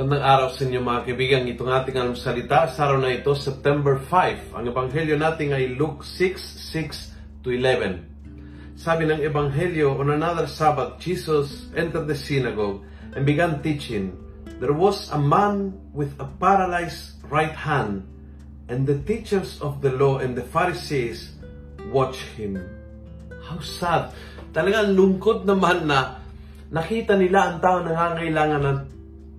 Magandang araw sa inyo mga kaibigan. Itong ating almusalita sa araw na ito, September 5. Ang ebanghelyo natin ay Luke 6, 6 to 11. Sabi ng ebanghelyo, on another Sabbath, Jesus entered the synagogue and began teaching. There was a man with a paralyzed right hand, and the teachers of the law and the Pharisees watched him. How sad. Talagang lungkot naman na nakita nila ang tao nangangailangan ng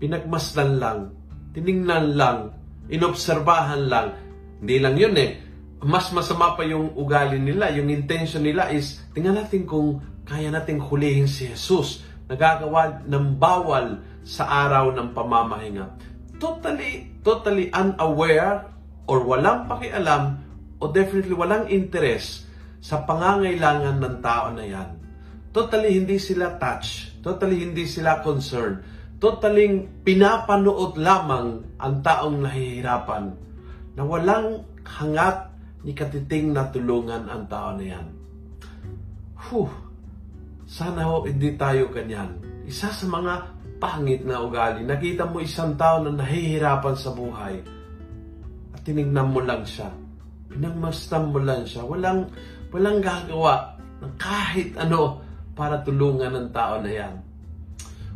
pinagmasdan lang, tiningnan lang, inobserbahan lang. Hindi lang yun eh. Mas masama pa yung ugali nila, yung intention nila is, tingnan natin kung kaya nating hulihin si Jesus. Nagagawa ng bawal sa araw ng pamamahinga. Totally, totally unaware or walang pakialam o definitely walang interest sa pangangailangan ng tao na yan. Totally hindi sila touch. Totally hindi sila concerned totaling pinapanood lamang ang taong nahihirapan na walang hangat ni katiting na tulungan ang tao na yan. Whew, sana ho hindi tayo ganyan. Isa sa mga pangit na ugali, nakita mo isang tao na nahihirapan sa buhay at tinignan mo lang siya. Pinagmastan mo lang siya. Walang, walang gagawa ng kahit ano para tulungan ang tao na yan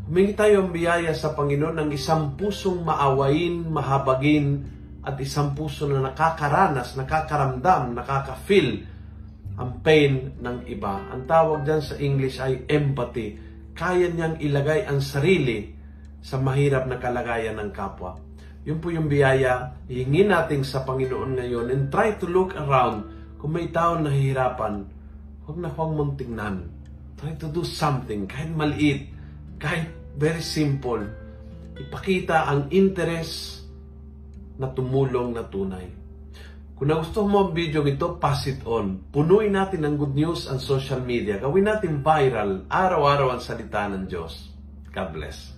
Humingi tayo ang biyaya sa Panginoon ng isang pusong maawain, mahabagin, at isang puso na nakakaranas, nakakaramdam, nakaka-feel ang pain ng iba. Ang tawag dyan sa English ay empathy. Kaya niyang ilagay ang sarili sa mahirap na kalagayan ng kapwa. Yun po yung biyaya, hihingin natin sa Panginoon ngayon and try to look around. Kung may tao nahihirapan, huwag na huwag mong tingnan. Try to do something, kahit maliit, kahit very simple, ipakita ang interest na tumulong na tunay. Kung nagustuhan mo ang video ito, pass it on. Punuin natin ng good news ang social media. Gawin natin viral, araw-araw ang salita ng Diyos. God bless.